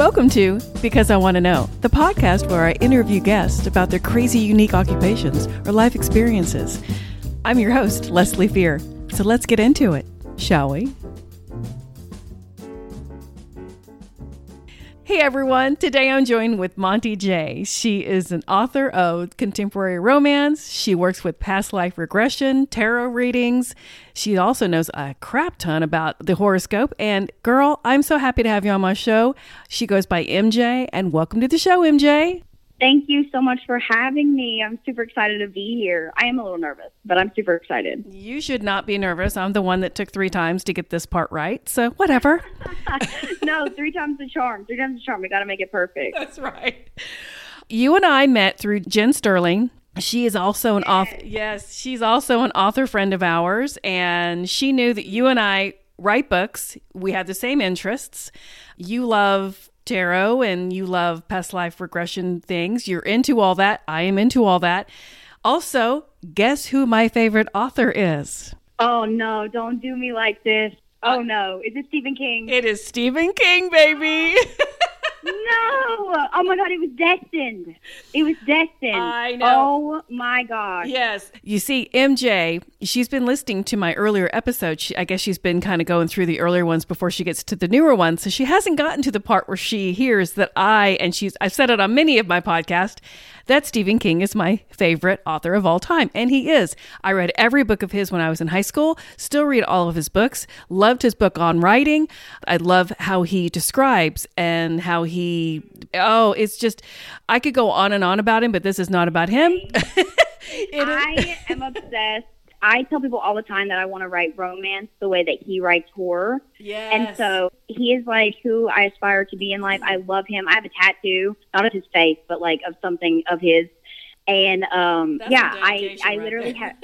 Welcome to Because I Want to Know, the podcast where I interview guests about their crazy, unique occupations or life experiences. I'm your host, Leslie Fear. So let's get into it, shall we? Hey everyone, today I'm joined with Monty Jay. She is an author of contemporary romance. She works with past life regression, tarot readings. She also knows a crap ton about the horoscope. And girl, I'm so happy to have you on my show. She goes by MJ, and welcome to the show, MJ. Thank you so much for having me. I'm super excited to be here. I am a little nervous, but I'm super excited. You should not be nervous. I'm the one that took three times to get this part right. So, whatever. no, three times the charm. Three times the charm. We got to make it perfect. That's right. You and I met through Jen Sterling. She is also an author. Yes, she's also an author friend of ours. And she knew that you and I write books. We have the same interests. You love tarot and you love past life regression things. You're into all that. I am into all that. Also, guess who my favorite author is? Oh, no, don't do me like this. Oh, uh, no. Is it Stephen King? It is Stephen King, baby. no. Oh, my God. It was destined. It was destined. I know. Oh, my God. Yes. You see, MJ, she's been listening to my earlier episodes. She, I guess she's been kind of going through the earlier ones before she gets to the newer ones. So she hasn't gotten to the part where she hears that I, and she's, I've said it on many of my podcasts, that Stephen King is my favorite author of all time. And he is. I read every book of his when I was in high school, still read all of his books, loved his book on writing. I love how he describes and how he, oh, it's just, I could go on and on about him, but this is not about him. I am obsessed. I tell people all the time that I want to write romance the way that he writes horror. Yes. And so he is like who I aspire to be in life. I love him. I have a tattoo, not of his face, but like of something of his. And um That's yeah, I I right literally there. have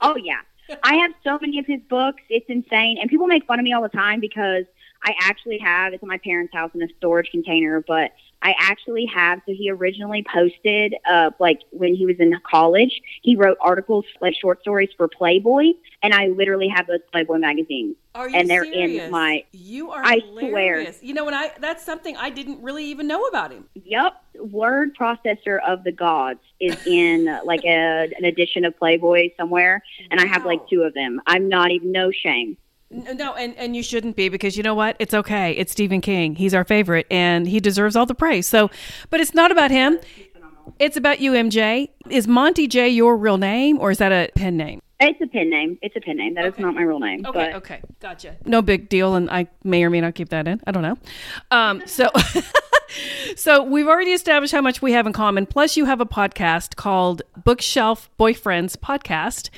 Oh yeah. I have so many of his books. It's insane. And people make fun of me all the time because I actually have it's in my parents' house in a storage container, but I actually have. So he originally posted, uh, like when he was in college, he wrote articles, like short stories for Playboy, and I literally have those Playboy magazines. Are you and they're serious? in my. You are I hilarious. swear. You know, when I that's something I didn't really even know about him. Yep, word processor of the gods is in like a, an edition of Playboy somewhere, and I have like two of them. I'm not even no shame. N- No, and and you shouldn't be because you know what? It's okay. It's Stephen King. He's our favorite, and he deserves all the praise. So, but it's not about him. It's about you, MJ. Is Monty Jay your real name, or is that a pen name? It's a pen name. It's a pen name. That is Okay. not my real name. Okay, but okay, gotcha. No big deal, and I may or may not keep that in. I don't know. Um, so, so we've already established how much we have in common. Plus, you have a podcast called Bookshelf Boyfriends Podcast.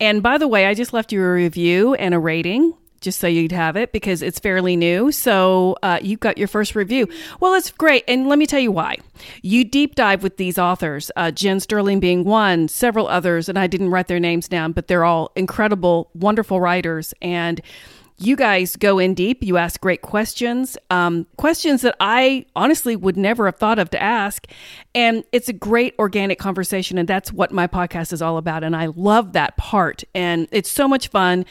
And by the way, I just left you a review and a rating. Just so you'd have it because it's fairly new. So uh, you got your first review. Well, it's great. And let me tell you why. You deep dive with these authors, uh, Jen Sterling being one, several others, and I didn't write their names down, but they're all incredible, wonderful writers. And you guys go in deep. You ask great questions, um, questions that I honestly would never have thought of to ask. And it's a great organic conversation. And that's what my podcast is all about. And I love that part. And it's so much fun.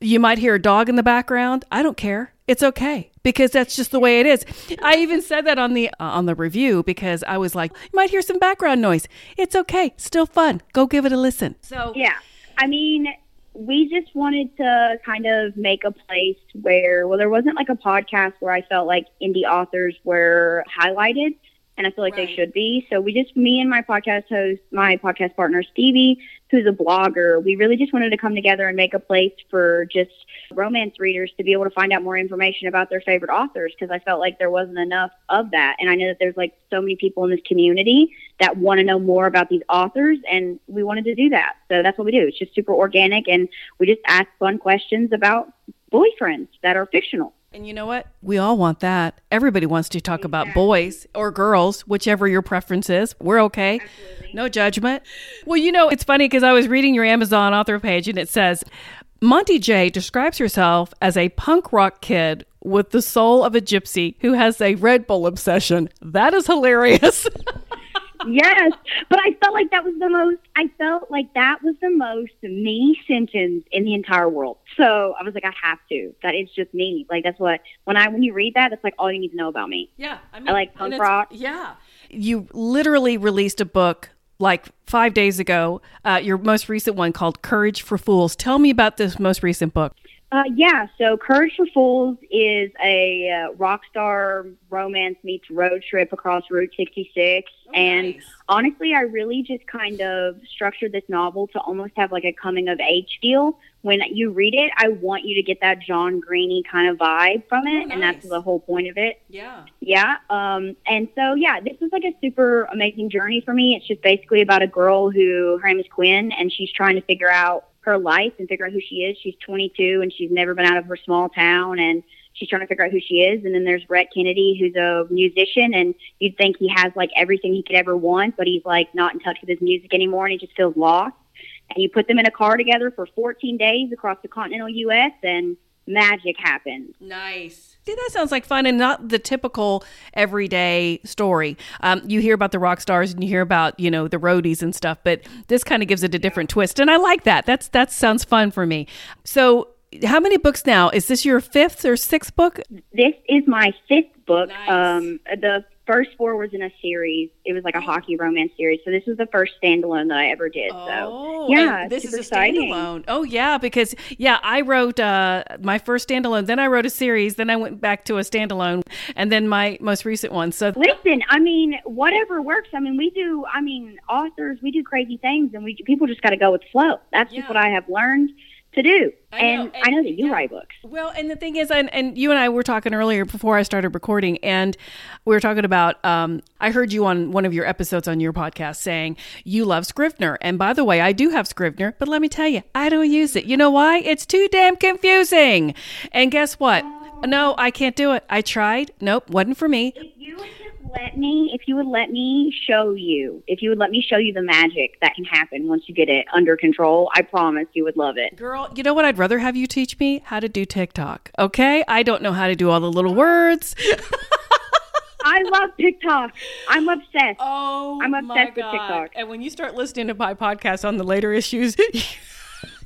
You might hear a dog in the background. I don't care. It's okay because that's just the way it is. I even said that on the uh, on the review because I was like, you might hear some background noise. It's okay. Still fun. Go give it a listen. So Yeah. I mean, we just wanted to kind of make a place where, well, there wasn't like a podcast where I felt like indie authors were highlighted, and I feel like Right. they should be. So we just, me and my podcast host, my podcast partner, Stevie, who's a blogger, we really just wanted to come together and make a place for just romance readers to be able to find out more information about their favorite authors because I felt like there wasn't enough of that. And I know that there's like so many people in this community that want to know more about these authors, and we wanted to do that. So that's what we do. It's just super organic, and we just ask fun questions about boyfriends that are fictional. And you know what? We all want that. Everybody wants to talk about boys or girls, whichever your preference is. We're okay. No judgment. Well, you know, it's funny because I was reading your Amazon author page and it says Monty Jay describes herself as a punk rock kid with the soul of a gypsy who has a Red Bull obsession. That is hilarious. yes, but I felt like that was the most. I felt like that was the most me sentence in the entire world. So I was like, I have to. That is just me. Like that's what when I when you read that, that's like all you need to know about me. Yeah, I, mean, I like punk rock. Yeah, you literally released a book like five days ago. Uh, your most recent one called Courage for Fools. Tell me about this most recent book. Uh, yeah, so Courage for Fools is a uh, rock star romance meets road trip across Route 66. Oh, and nice. honestly, I really just kind of structured this novel to almost have like a coming of age feel. When you read it, I want you to get that John Greeny kind of vibe from it, oh, nice. and that's the whole point of it. Yeah. Yeah. Um, and so, yeah, this is like a super amazing journey for me. It's just basically about a girl who, her name is Quinn, and she's trying to figure out her life and figure out who she is. She's 22 and she's never been out of her small town and she's trying to figure out who she is. And then there's Brett Kennedy, who's a musician, and you'd think he has like everything he could ever want, but he's like not in touch with his music anymore and he just feels lost. And you put them in a car together for 14 days across the continental U.S. and magic happens. Nice. See, that sounds like fun and not the typical everyday story. Um, you hear about the rock stars and you hear about you know the roadies and stuff, but this kind of gives it a different twist, and I like that. That's that sounds fun for me. So, how many books now? Is this your fifth or sixth book? This is my fifth book. Nice. Um, the first four was in a series. It was like a hockey romance series. So this was the first standalone that I ever did. Oh, so yeah, this is a exciting. standalone. Oh yeah, because yeah, I wrote uh, my first standalone. Then I wrote a series. Then I went back to a standalone, and then my most recent one. So listen, I mean, whatever works. I mean, we do. I mean, authors, we do crazy things, and we people just got to go with flow. That's yeah. just what I have learned to do. I and, and, I know that you yeah. write books. Well, and the thing is, and, and you and I were talking earlier before I started recording, and we were talking about. Um, I heard you on one of your episodes on your podcast saying you love Scrivener, and by the way, I do have Scrivener, but let me tell you, I don't use it. You know why? It's too damn confusing. And guess what? Oh. No, I can't do it. I tried. Nope, wasn't for me let me, if you would let me show you, if you would let me show you the magic that can happen once you get it under control, I promise you would love it. Girl, you know what? I'd rather have you teach me how to do TikTok. Okay? I don't know how to do all the little words. I love TikTok. I'm obsessed. Oh, I'm obsessed with TikTok. And when you start listening to my podcast on the later issues,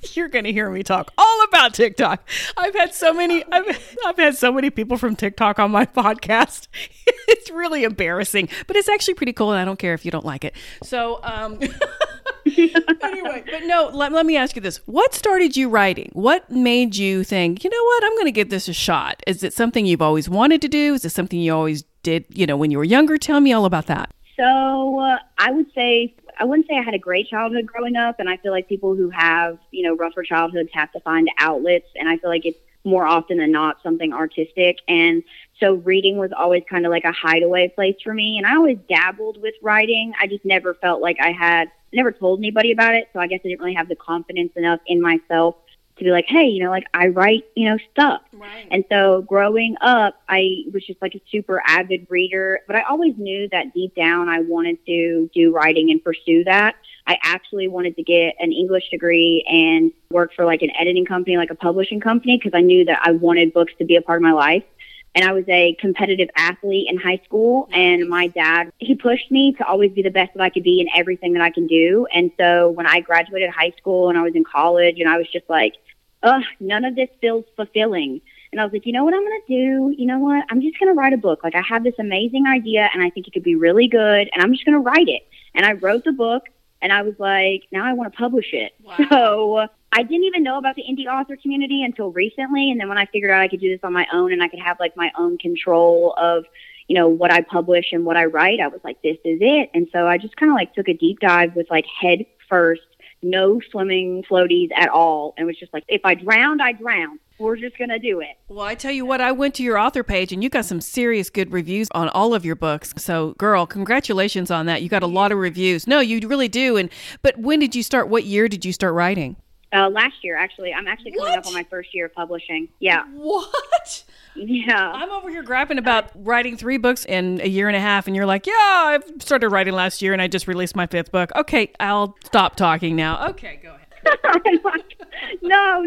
you're going to hear me talk all about TikTok. I've had so many I've, I've had so many people from TikTok on my podcast. it's really embarrassing, but it's actually pretty cool and I don't care if you don't like it. So, um anyway, but no, let, let me ask you this. What started you writing? What made you think, "You know what? I'm going to give this a shot." Is it something you've always wanted to do? Is it something you always did, you know, when you were younger? Tell me all about that. So, uh, I would say I wouldn't say I had a great childhood growing up, and I feel like people who have, you know, rougher childhoods have to find outlets, and I feel like it's more often than not something artistic. And so reading was always kind of like a hideaway place for me, and I always dabbled with writing. I just never felt like I had, never told anybody about it, so I guess I didn't really have the confidence enough in myself to be like, hey, you know, like I write, you know, stuff. Right. And so growing up, I was just like a super avid reader, but I always knew that deep down I wanted to do writing and pursue that. I actually wanted to get an English degree and work for like an editing company, like a publishing company, because I knew that I wanted books to be a part of my life. And I was a competitive athlete in high school, and my dad, he pushed me to always be the best that I could be in everything that I can do. And so when I graduated high school and I was in college, and I was just like, ugh, none of this feels fulfilling. And I was like, you know what I'm going to do? You know what? I'm just going to write a book. Like, I have this amazing idea and I think it could be really good, and I'm just going to write it. And I wrote the book, and I was like, now I want to publish it. Wow. So I didn't even know about the indie author community until recently. And then when I figured out I could do this on my own and I could have like my own control of, you know, what I publish and what I write, I was like, this is it. And so I just kind of like took a deep dive with like head first no swimming floaties at all. And it was just like, if I drowned, I drowned. We're just going to do it. Well, I tell you what, I went to your author page and you got some serious good reviews on all of your books. So, girl, congratulations on that. You got a lot of reviews. No, you really do. And but when did you start? What year did you start writing? Uh, last year, actually. I'm actually coming what? up on my first year of publishing. Yeah. What? Yeah. I'm over here grapping about uh, writing three books in a year and a half, and you're like, yeah, I started writing last year and I just released my fifth book. Okay, I'll stop talking now. Okay, go ahead.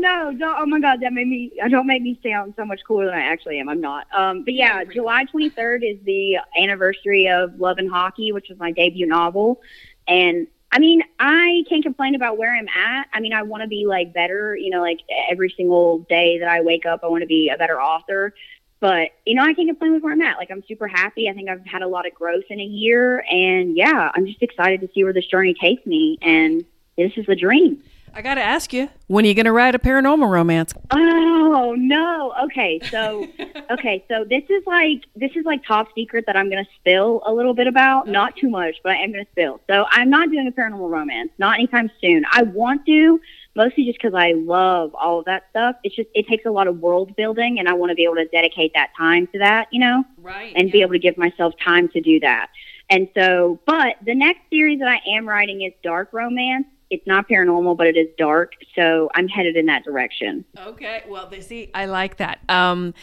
no, don't. Oh my God, that made me. Don't make me sound so much cooler than I actually am. I'm not. Um, but yeah, July 23rd is the anniversary of Love and Hockey, which was my debut novel, and I mean, I can't complain about where I'm at. I mean, I want to be like better. You know, like every single day that I wake up, I want to be a better author. But you know, I can't complain with where I'm at. Like, I'm super happy. I think I've had a lot of growth in a year, and yeah, I'm just excited to see where this journey takes me. And this is the dream. I got to ask you, when are you going to write a paranormal romance? Oh no. Okay, so okay, so this is like this is like top secret that I'm going to spill a little bit about. Not too much, but I am going to spill. So I'm not doing a paranormal romance, not anytime soon. I want to, mostly just because I love all of that stuff. It's just it takes a lot of world building, and I want to be able to dedicate that time to that, you know, right? And yeah. be able to give myself time to do that. And so, but the next series that I am writing is dark romance it's not paranormal, but it is dark. So I'm headed in that direction. Okay. Well, they see, I like that. Um,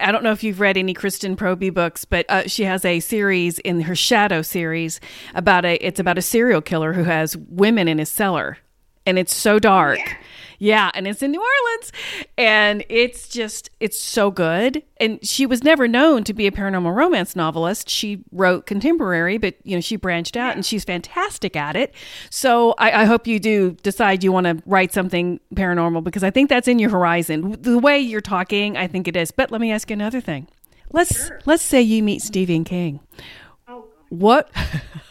I don't know if you've read any Kristen Proby books, but uh, she has a series in her Shadow series about a. It's about a serial killer who has women in his cellar, and it's so dark. Yeah. Yeah, and it's in New Orleans. And it's just, it's so good. And she was never known to be a paranormal romance novelist. She wrote contemporary, but, you know, she branched out and she's fantastic at it. So I, I hope you do decide you want to write something paranormal because I think that's in your horizon. The way you're talking, I think it is. But let me ask you another thing. Let's sure. let's say you meet Stephen King. Oh, What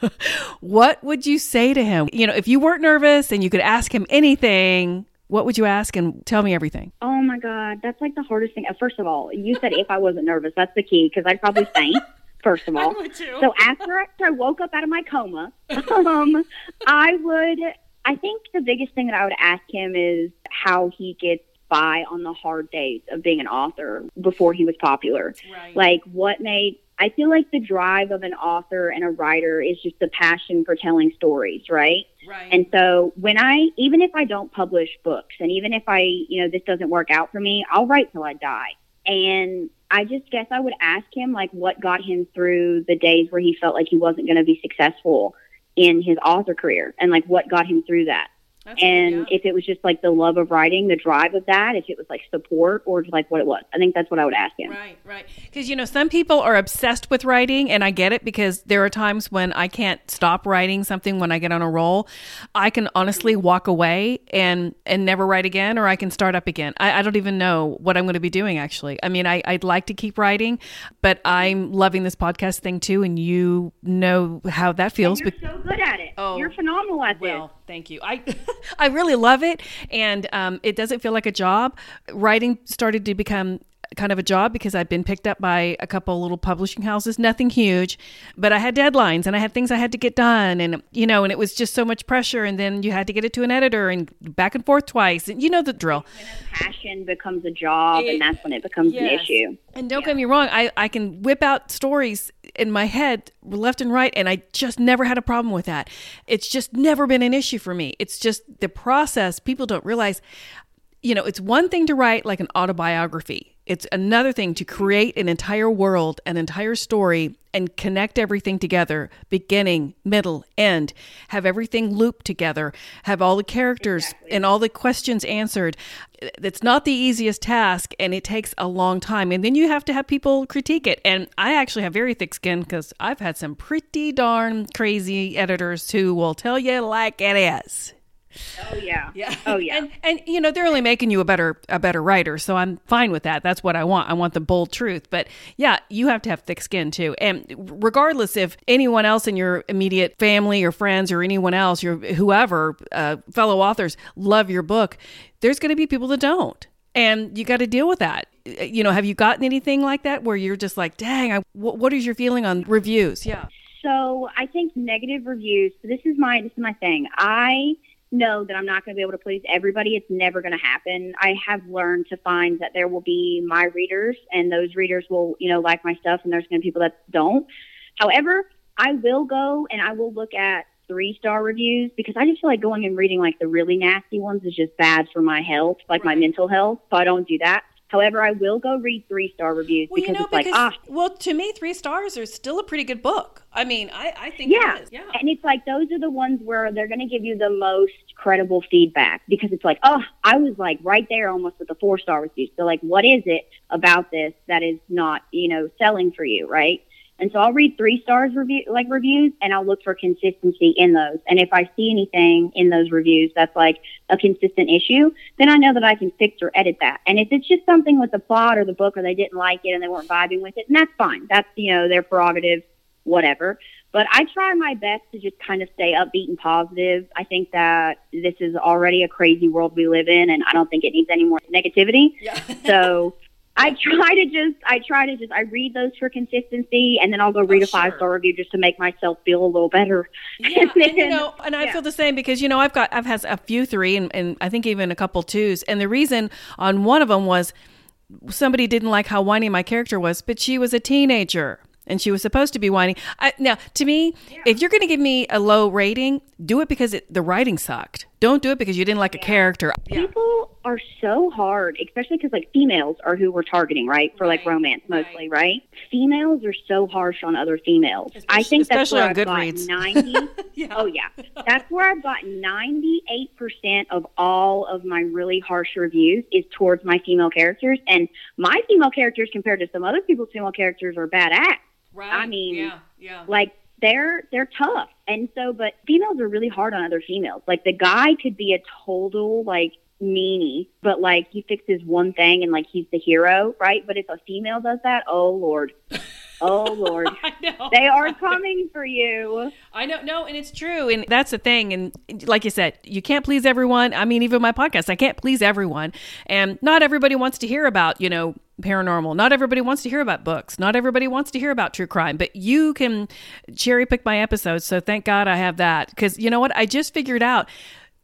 what would you say to him? You know, if you weren't nervous and you could ask him anything, what would you ask and tell me everything? Oh my God, that's like the hardest thing. Uh, First of all, you said if I wasn't nervous, that's the key because I'd probably faint. First of all, so after I woke up out of my coma, um, I would. I think the biggest thing that I would ask him is how he gets by on the hard days of being an author before he was popular. Right. Like what made I feel like the drive of an author and a writer is just the passion for telling stories, right? Right. And so when I, even if I don't publish books and even if I, you know, this doesn't work out for me, I'll write till I die. And I just guess I would ask him like what got him through the days where he felt like he wasn't going to be successful in his author career and like what got him through that. That's and good, yeah. if it was just like the love of writing, the drive of that, if it was like support or just like what it was, I think that's what I would ask him. Right, right. Because, you know, some people are obsessed with writing, and I get it because there are times when I can't stop writing something when I get on a roll. I can honestly walk away and and never write again, or I can start up again. I, I don't even know what I'm going to be doing, actually. I mean, I, I'd like to keep writing, but I'm loving this podcast thing too, and you know how that feels. You're bec- so good at it. Oh, You're phenomenal at this. Thank you. I I really love it, and um, it doesn't feel like a job. Writing started to become kind of a job because I've been picked up by a couple little publishing houses, nothing huge, but I had deadlines and I had things I had to get done, and you know, and it was just so much pressure. And then you had to get it to an editor and back and forth twice, and you know the drill. passion becomes a job, It- and that's when it becomes an issue. And don't get me wrong, I, I can whip out stories in my head left and right, and I just never had a problem with that. It's just never been an issue for me. It's just the process. People don't realize, you know, it's one thing to write like an autobiography, it's another thing to create an entire world, an entire story, and connect everything together beginning, middle, end, have everything loop together, have all the characters and all the questions answered. It's not the easiest task and it takes a long time. And then you have to have people critique it. And I actually have very thick skin because I've had some pretty darn crazy editors who will tell you like it is. Oh yeah. Yeah. Oh yeah. And and you know, they're only making you a better a better writer, so I'm fine with that. That's what I want. I want the bold truth. But yeah, you have to have thick skin too. And regardless if anyone else in your immediate family or friends or anyone else, your whoever, uh, fellow authors love your book, there's going to be people that don't. And you got to deal with that. You know, have you gotten anything like that where you're just like, "Dang, I, what, what is your feeling on reviews?" Yeah. So I think negative reviews. This is my this is my thing. I know that I'm not going to be able to please everybody. It's never going to happen. I have learned to find that there will be my readers, and those readers will, you know, like my stuff, and there's going to be people that don't. However, I will go and I will look at three star reviews because I just feel like going and reading like the really nasty ones is just bad for my health, like my mental health. So I don't do that. However, I will go read three star reviews Well, because you know, it's like, because ah, well, to me, three stars are still a pretty good book. I mean, I, I think yeah. it is. Yeah. And it's like those are the ones where they're going to give you the most credible feedback because it's like, oh, I was like right there almost with the four star reviews. So like, what is it about this that is not, you know, selling for you, right? And so I'll read three stars review like reviews and I'll look for consistency in those. And if I see anything in those reviews that's like a consistent issue, then I know that I can fix or edit that. And if it's just something with the plot or the book or they didn't like it and they weren't vibing with it, and that's fine. That's, you know, their prerogative, whatever. But I try my best to just kind of stay upbeat and positive. I think that this is already a crazy world we live in and I don't think it needs any more negativity. Yeah. So I try to just, I try to just, I read those for consistency, and then I'll go read Oh, a five sure. star review just to make myself feel a little better. Yeah, And and, you know, and I yeah. feel the same because you know I've got I've had a few three and, and I think even a couple twos, and the reason on one of them was somebody didn't like how whiny my character was, but she was a teenager and she was supposed to be whiny. I, now, to me, if you're going to give me a low rating, do it because it, the writing sucked. Don't do it because you didn't like a character. Yeah. People are so hard, especially because like females are who we're targeting, right? For like romance mostly, right? Females are so harsh on other females. I think that's Especially where on I've got Goodreads. ninety. Yeah. Oh yeah, that's where I've got ninety eight percent of all of my really harsh reviews is towards my female characters, and my female characters compared to some other people's female characters are badass. Right. I mean, yeah, yeah. like they're they're tough and so but females are really hard on other females like the guy could be a total like meanie but like he fixes one thing and like he's the hero right but if a female does that oh lord oh lord they are coming for you I know, no, and it's true, and that's the thing. And like you said, you can't please everyone. I mean, even my podcast, I can't please everyone, and not everybody wants to hear about you know paranormal. Not everybody wants to hear about books. Not everybody wants to hear about true crime. But you can cherry pick my episodes, so thank God I have that. Because you know what, I just figured out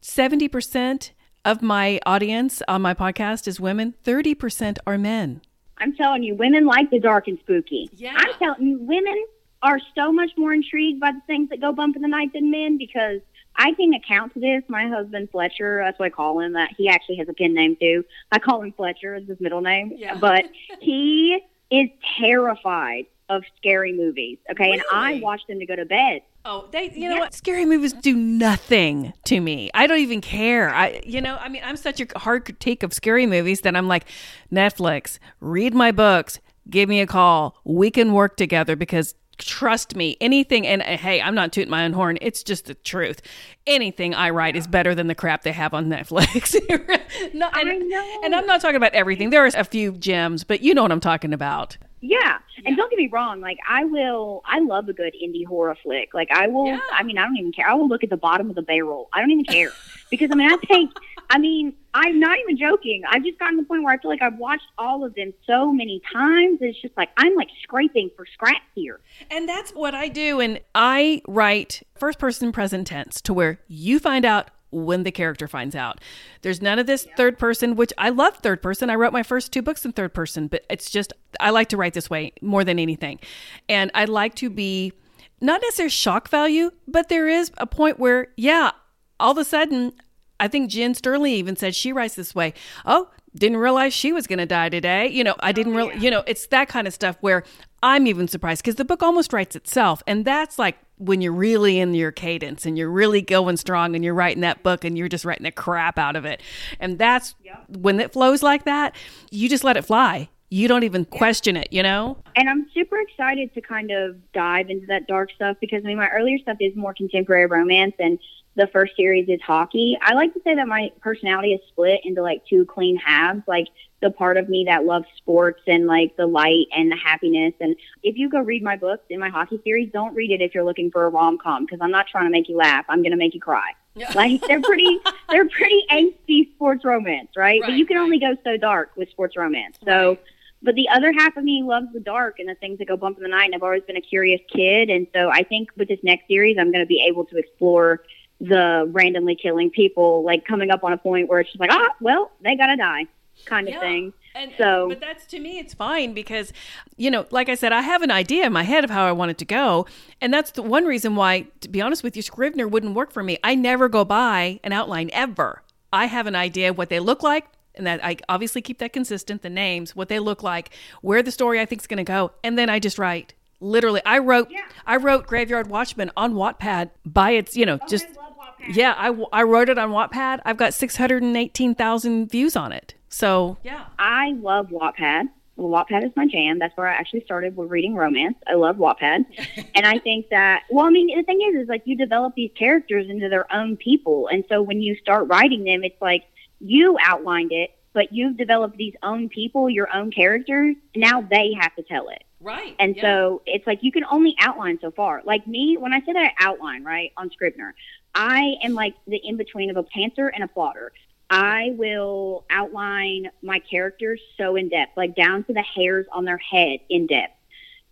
seventy percent of my audience on my podcast is women. Thirty percent are men. i'm telling you women like the dark and spooky Yeah. i'm telling you women are so much more intrigued by the things that go bump in the night than men because I can account to this. My husband Fletcher, that's what I call him. That he actually has a pen name too. I call him Fletcher as his middle name. Yeah. But he is terrified of scary movies. Okay, and I watch them to go to bed. Oh, they you know what? Scary movies do nothing to me. I don't even care. I you know, I mean, I'm such a hard critique of scary movies that I'm like, Netflix, read my books, give me a call. We can work together because trust me, anything and uh, hey, I'm not tooting my own horn. It's just the truth. Anything I write is better than the crap they have on Netflix. no, and, I know. and I'm not talking about everything. There are a few gems, but you know what I'm talking about. Yeah. And don't get me wrong, like I will I love a good indie horror flick. Like I will Yeah. I mean, I don't even care. I will look at the bottom of the barrel. I don't even care. because I mean I think I mean, I'm not even joking. I've just gotten to the point where I feel like I've watched all of them so many times. It's just like I'm like scraping for scraps here. And that's what I do. And I write first person present tense to where you find out when the character finds out. There's none of this third person, which I love third person. I wrote my first two books in third person, but it's just, I like to write this way more than anything. And I like to be not necessarily shock value, but there is a point where, yeah, all of a sudden, I think Jen Sterling even said she writes this way. Oh, didn't realize she was going to die today. You know, I oh, didn't really, you know, it's that kind of stuff where I'm even surprised because the book almost writes itself. And that's like when you're really in your cadence and you're really going strong and you're writing that book and you're just writing the crap out of it. And that's when it flows like that, you just let it fly. You don't even question it, you know? And I'm super excited to kind of dive into that dark stuff because I mean my earlier stuff is more contemporary romance and the first series is hockey. I like to say that my personality is split into like two clean halves, like the part of me that loves sports and like the light and the happiness. And if you go read my books in my hockey series, don't read it if you're looking for a rom com because I'm not trying to make you laugh. I'm going to make you cry. Like they're pretty, they're pretty angsty sports romance, right? but you can right. only go so dark with sports romance. So. Right. But the other half of me loves the dark and the things that go bump in the night. And I've always been a curious kid. And so I think with this next series, I'm going to be able to explore the randomly killing people, like coming up on a point where it's just like, ah, well, they got to die kind of Yeah. thing. And So- but that's to me, it's fine because, you know, like I said, I have an idea in my head of how I want it to go, and that's the one reason why, to be honest with you, Scrivener wouldn't work for me. I never go by an outline ever. I have an idea of what they look like, and that I obviously keep that consistent, the names, what they look like, where the story I think is going to go, and then I just write. Literally, I wrote Yeah. I wrote Graveyard Watchman on Wattpad by its, you know, oh, just I love yeah, I, I wrote it on Wattpad. I've got 618,000 views on it. So, yeah. I love Wattpad. Well, Wattpad is my jam. That's where I actually started with reading romance. I love Wattpad. and I think that, well, I mean, the thing is, is like you develop these characters into their own people. And so when you start writing them, it's like you outlined it, but you've developed these own people, your own characters. Now they have to tell it. Right. And so it's like you can only outline so far. Like me, when I say that I outline, right, on Scrivener, I am like the in between of a pantser and a plotter. I will outline my characters so in depth, like down to the hairs on their head in depth.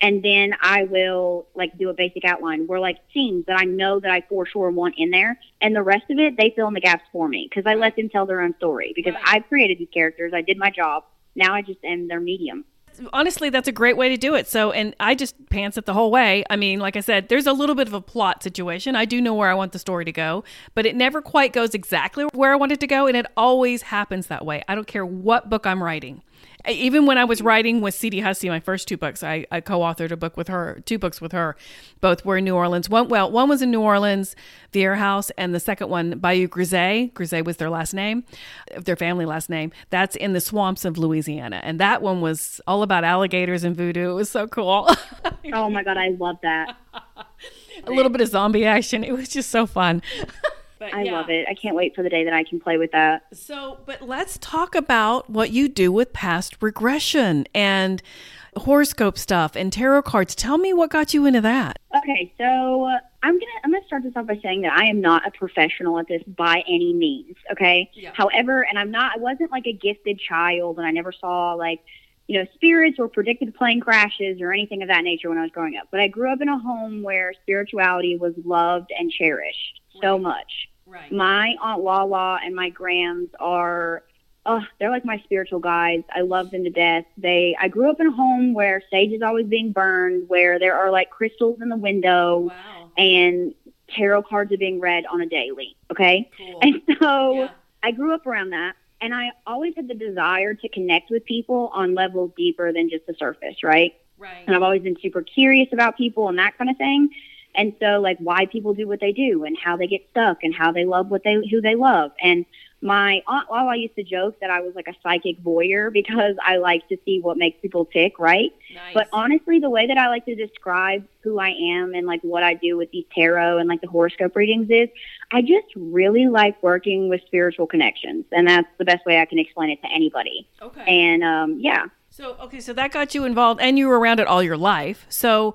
And then I will like do a basic outline where like scenes that I know that I for sure want in there. And the rest of it, they fill in the gaps for me because I let them tell their own story because Right. I've created these characters. I did my job. Now I just am their medium. Honestly, that's a great way to do it. So, and I just pants it the whole way. I mean, like I said, there's a little bit of a plot situation. I do know where I want the story to go, but it never quite goes exactly where I want it to go. And it always happens that way. I don't care what book I'm writing. Even when I was writing with C.D. Hussey, my first two books, I, I co-authored a book with her, two books with her. Both were in New Orleans. One, well, one was in New Orleans, Vieira House, and the second one, Bayou Grisey. Grisey was their last name, their family last name. That's in the swamps of Louisiana, and that one was all about alligators and voodoo. It was so cool. Oh my God, I love that. a little bit of zombie action. It was just so fun. But I yeah. love it. I can't wait for the day that I can play with that. So, but let's talk about what you do with past regression and horoscope stuff and tarot cards. Tell me what got you into that. Okay, so I'm gonna I'm gonna start this off by saying that I am not a professional at this by any means. Okay. Yeah. However, and I'm not. I wasn't like a gifted child, and I never saw like you know spirits or predicted plane crashes or anything of that nature when I was growing up. But I grew up in a home where spirituality was loved and cherished so much. Right. My aunt Lala and my grams are oh, they're like my spiritual guides. I love them to death. They I grew up in a home where sage is always being burned, where there are like crystals in the window Wow. and tarot cards are being read on a daily. Okay. Cool. And so Yeah. I grew up around that and I always had the desire to connect with people on levels deeper than just the surface, right? Right. and I've always been super curious about people and that kind of thing. And so, like, why people do what they do and how they get stuck and how they love what they who they love. And my aunt Lala used to joke that I was like a psychic voyeur because I like to see what makes people tick, right? Nice. But honestly, the way that I like to describe who I am and like what I do with these tarot and like the horoscope readings is I just really like working with spiritual connections. And that's the best way I can explain it to anybody. okay. And um, yeah. So, okay, so that got you involved and you were around it all your life. So,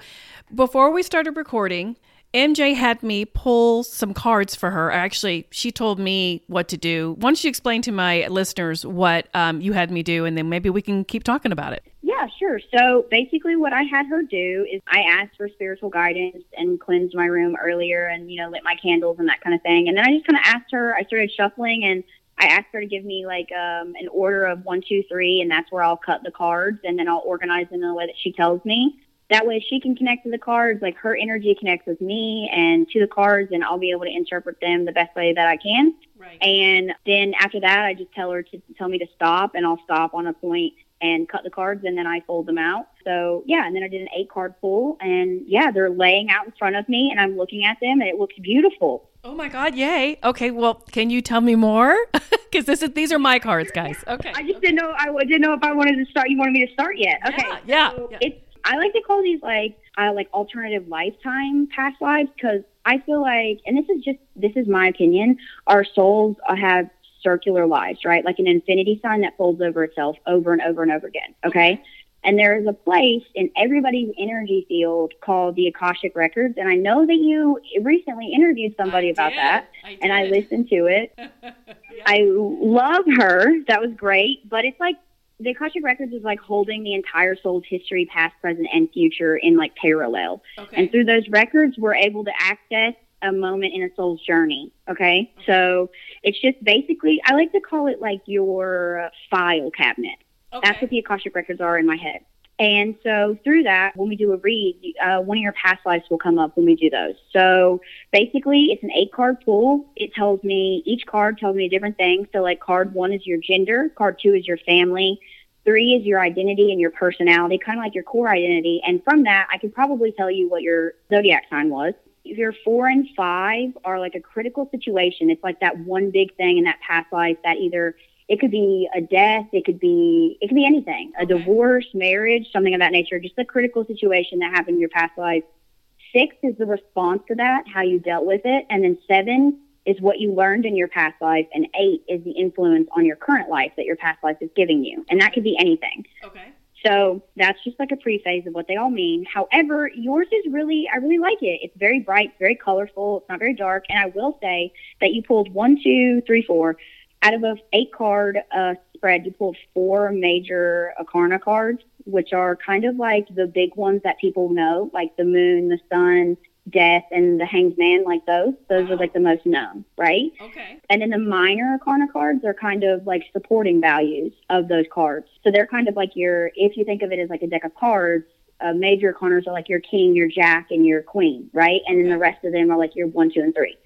before we started recording, MJ had me pull some cards for her. Actually, she told me what to do. Why don't you explain to my listeners what um, you had me do, and then maybe we can keep talking about it. Yeah, sure. So basically, what I had her do is I asked for spiritual guidance and cleansed my room earlier and, you know, lit my candles and that kind of thing. And then I just kind of asked her, I started shuffling and I asked her to give me like um, an order of one, two, three, and that's where I'll cut the cards and then I'll organize them in the way that she tells me. That way she can connect to the cards, like her energy connects with me and to the cards, and I'll be able to interpret them the best way that I can. Right. And then after that, I just tell her to tell me to stop, and I'll stop on a point and cut the cards, and then I fold them out. So yeah, and then I did an eight card pull, and yeah, they're laying out in front of me, and I'm looking at them, and it looks beautiful. Oh my God! Yay! Okay, well, can you tell me more? Because this is these are my cards, guys. Okay. I just didn't know. I didn't know if I wanted to start. You wanted me to start yet? Okay. Yeah, yeah, So yeah. It's. I like to call these like uh, like alternative lifetime past lives because I feel like, and this is just this is my opinion. Our souls uh, have circular lives, right? Like an infinity sign that folds over itself over and over and over again. Okay. And there is a place in everybody's energy field called the Akashic Records. And I know that you recently interviewed somebody I about did. that. I And I listened to it. I love her. That was great. But it's like the Akashic Records is like holding the entire soul's history, past, present, and future in like parallel. Okay. And through those records, we're able to access a moment in a soul's journey. Okay. So it's just basically, I like to call it like your file cabinet. That's what the Akashic Records are in my head. And so through that, when we do a read, uh, one of your past lives will come up when we do those. So basically, it's an eight card pool. It tells me each card tells me a different thing. So like card one is your gender, card two is your family, three is your identity and your personality, kind of like your core identity. And from that, I can probably tell you what your zodiac sign was. Your four and five are like a critical situation. It's like that one big thing in that past life that either it could be a death. It could be it could be anything. A divorce, marriage, something of that nature. Just a critical situation that happened in your past life. Six is the response to that, how you dealt with it, and then seven is what you learned in your past life, and eight is the influence on your current life that your past life is giving you, and that could be anything. Okay. So that's just like a preface of what they all mean. However, yours is really, I really like it. It's very bright, very colorful. It's not very dark. And I will say that you pulled one, two, three, four. Out of a eight card uh, spread, you pulled four major Arcana cards, which are kind of like the big ones that people know, like the moon, the sun, death, and the hanged man, like those. Those Wow. are like the most known, right? Okay. And then the minor Arcana cards are kind of like supporting values of those cards. So they're kind of like your, if you think of it as like a deck of cards, uh, major Arcanas are like your king, your jack, and your queen, right? And then the rest of them are like your one, two, and three.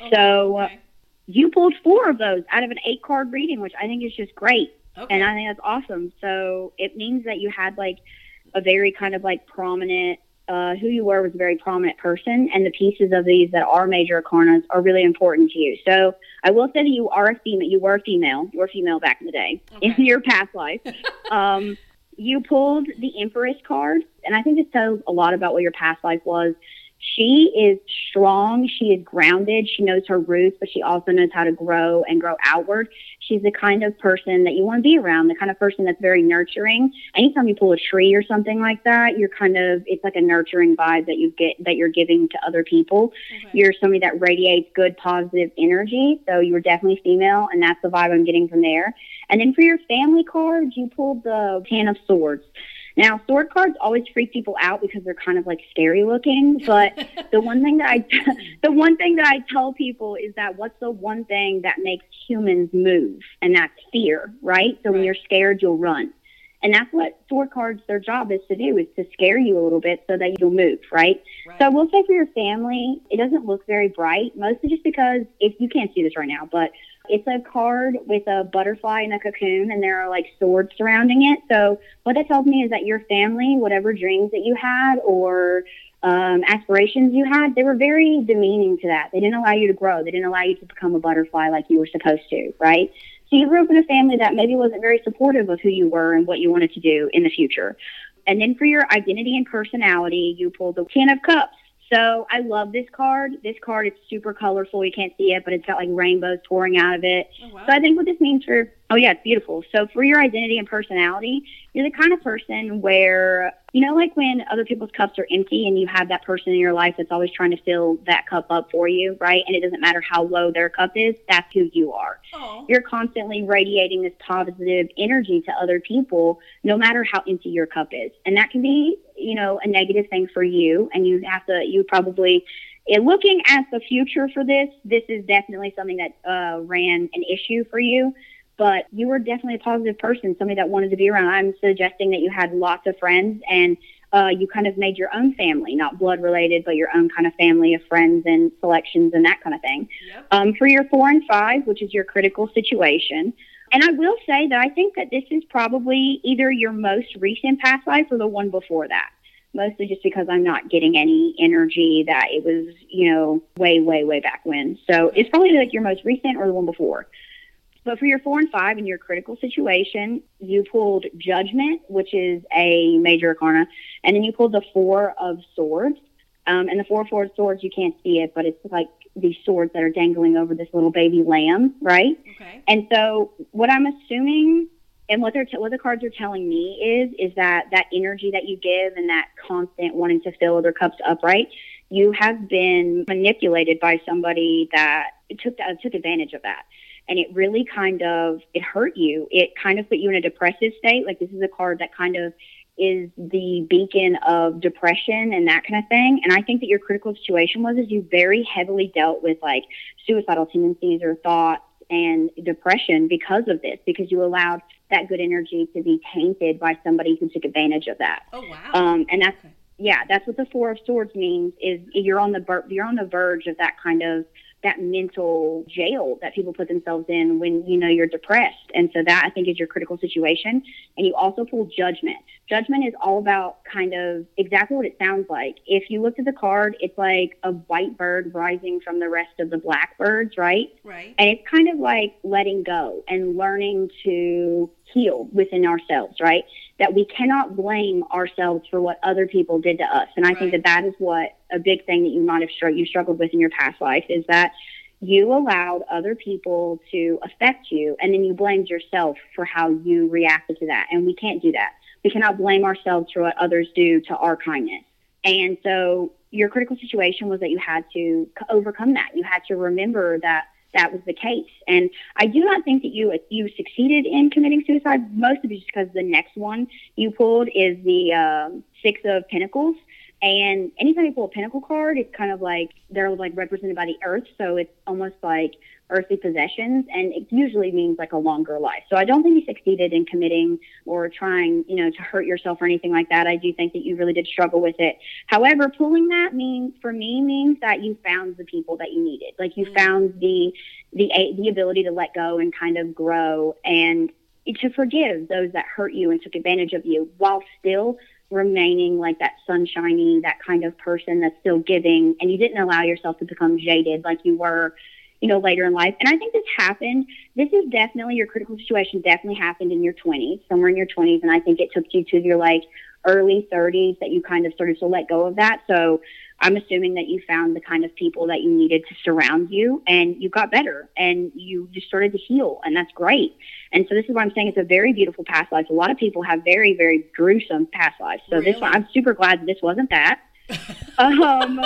Okay. So uh, Okay. you pulled four of those out of an eight card reading, which I think is just great. Okay. And I think that's awesome. So it means that you had like a very kind of like prominent, uh, who you were was a very prominent person, and the pieces of these that are major arcanas are really important to you. So I will say that you are a female. You were a female. You were female back in the day in your past life. um, you pulled the Empress card, and I think this tells a lot about what your past life was. She is strong. She is grounded. She knows her roots, but she also knows how to grow and grow outward. She's the kind of person that you want to be around, the kind of person that's very nurturing. Anytime you pull a tree or something like that, you're kind of, it's like a nurturing vibe that you get, that you're giving to other people. Okay. You're somebody that radiates good, positive energy. So you were definitely female, and that's the vibe I'm getting from there. And then for your family cards, you pulled the Ten of Swords. Now, sword cards always freak people out because they're kind of like scary looking. But the one thing that I, the one thing that I tell people is that what's the one thing that makes humans move, and that's fear, right? So when you're scared, you'll run. And that's what sword cards, their job is to do, is to scare you a little bit so that you'll move, right? Right. So I will say for your family, it doesn't look very bright, mostly just because if you can't see this right now, but it's a card with a butterfly in a cocoon and there are like swords surrounding it. So what that tells me is that your family, whatever dreams that you had or um, aspirations you had, they were very demeaning to that. They didn't allow you to grow. They didn't allow you to become a butterfly like you were supposed to, right? So you grew up in a family that maybe wasn't very supportive of who you were and what you wanted to do in the future. And then for your identity and personality, you pulled the Ten of Cups. So I love this card. This card is super colorful. You can't see it, but it's got like rainbows pouring out of it. oh, wow. So I think what this means for, oh yeah, it's beautiful. So for your identity and personality, you're the kind of person where, you know, like when other people's cups are empty and you have that person in your life that's always trying to fill that cup up for you, right? And it doesn't matter how low their cup is, that's who you are oh. you're constantly radiating this positive energy to other people, no matter how empty your cup is. And that can be, you know, a negative thing for you. And you have to, you probably, in looking at the future for this, this is definitely something that uh, ran an issue for you. But you were definitely a positive person, somebody that wanted to be around. I'm suggesting that you had lots of friends and uh, you kind of made your own family, not blood related, but your own kind of family of friends and selections and that kind of thing Yep. um, for your four and five, which is your critical situation. And I will say that I think that this is probably either your most recent past life or the one before that. Mostly just because I'm not getting any energy that it was, you know, way, way, way back when. So it's probably like your most recent or the one before. But for your four and five in your critical situation, you pulled judgment, which is a major arcana, and then you pulled the four of swords. Um, and the four of swords, you can't see it, but it's like these swords that are dangling over this little baby lamb, right? Okay. And so, what I'm assuming, and what they're t- what the cards are telling me is, is that that energy that you give and that constant wanting to fill other cups upright, you have been manipulated by somebody that took uh, took advantage of that, and it really kind of it hurt you. It kind of put you in a depressive state. Like this is a card that kind of is the beacon of depression and that kind of thing. And I think that your critical situation was is you very heavily dealt with like suicidal tendencies or thoughts and depression because of this, because you allowed that good energy to be tainted by somebody who took advantage of that. Oh wow! Um, and that's okay. yeah, that's what the Four of Swords means. Is you're on the you're on the verge of that kind of that mental jail that people put themselves in when you know you're depressed. And so that I think is your critical situation. And you also pull judgment. Judgment is all about kind of exactly what it sounds like. If you looked at the card, it's like a white bird rising from the rest of the black birds, right? Right. And it's kind of like letting go and learning to heal within ourselves, right? That we cannot blame ourselves for what other people did to us. And I right. think that that is what a big thing that you might have str- you struggled with in your past life is that you allowed other people to affect you and then you blamed yourself for how you reacted to that. And we can't do that. We cannot blame ourselves for what others do to our kindness. And so your critical situation was that you had to overcome that. You had to remember that that was the case. And I do not think that you you succeeded in committing suicide. Most of it is because the next one you pulled is the uh, Six of Pentacles. And anytime you pull a Pentacle card, it's kind of like they're like represented by the Earth, so it's almost like earthly possessions, and it usually means like a longer life. So I don't think you succeeded in committing or trying, you know, to hurt yourself or anything like that. I do think that you really did struggle with it. However, pulling that means for me means that you found the people that you needed. Like you mm-hmm. found the the the ability to let go and kind of grow and to forgive those that hurt you and took advantage of you while still remaining like that sunshiny, that kind of person that's still giving and you didn't allow yourself to become jaded like you were you know, later in life. And I think this happened. This is definitely your critical situation definitely happened in your 20s, somewhere in your 20s. And I think it took you to your like early 30s that you kind of started to let go of that. So I'm assuming that you found the kind of people that you needed to surround you and you got better and you just started to heal. And that's great. And so this is why I'm saying it's a very beautiful past life. A lot of people have very, very gruesome past lives. So really? this one, I'm super glad that this wasn't that. um,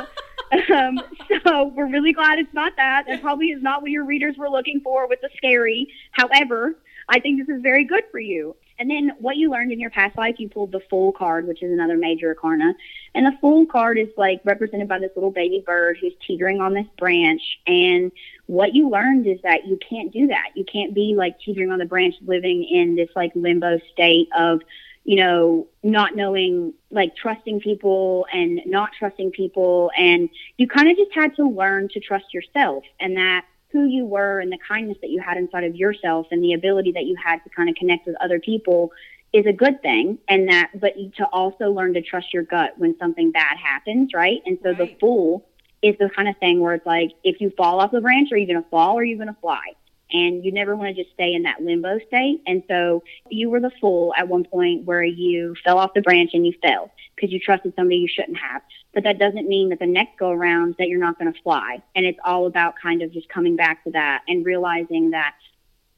um, so we're really glad it's not that. That probably is not what your readers were looking for with the scary. However, I think this is very good for you. And then what you learned in your past life, you pulled the Fool card, which is another major arcana. And the Fool card is like represented by this little baby bird who's teetering on this branch. And what you learned is that you can't do that. You can't be like teetering on the branch, living in this like limbo state of you know, not knowing, like trusting people and not trusting people. And you kind of just had to learn to trust yourself and that who you were and the kindness that you had inside of yourself and the ability that you had to kind of connect with other people is a good thing. And that, but to also learn to trust your gut when something bad happens, right? And so right. the fool is the kind of thing where it's like, if you fall off the branch, are you going to fall or are you going to fly? And you never want to just stay in that limbo state. And so you were the fool at one point where you fell off the branch and you fell because you trusted somebody you shouldn't have. But that doesn't mean that the next go around that you're not going to fly. And it's all about kind of just coming back to that and realizing that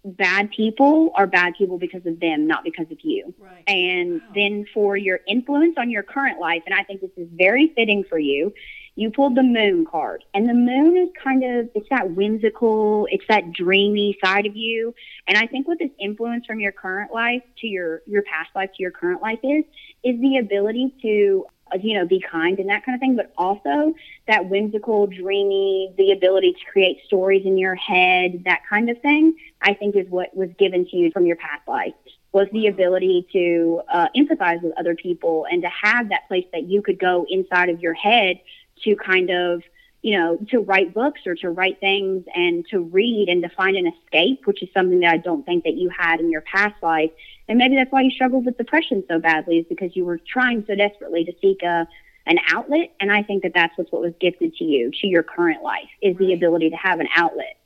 bad people are bad people because of them, not because of you. Right. And wow. then for your influence on your current life, and I think this is very fitting for you, you pulled the moon card. And the moon is kind of, it's that whimsical, it's that dreamy side of you. And I think what this influence from your current life to your, your past life to your current life is, is the ability to, uh, you know, be kind and that kind of thing, but also that whimsical, dreamy, the ability to create stories in your head, that kind of thing, I think is what was given to you from your past life was the ability to uh, empathize with other people and to have that place that you could go inside of your head to kind of you know, to write books or to write things and to read and to find an escape, which is something that I don't think that you had in your past life. And maybe that's why you struggled with depression so badly is because you were trying so desperately to seek a, an outlet. And I think that that's what's what was gifted to you, to your current life, is the ability to have an outlet.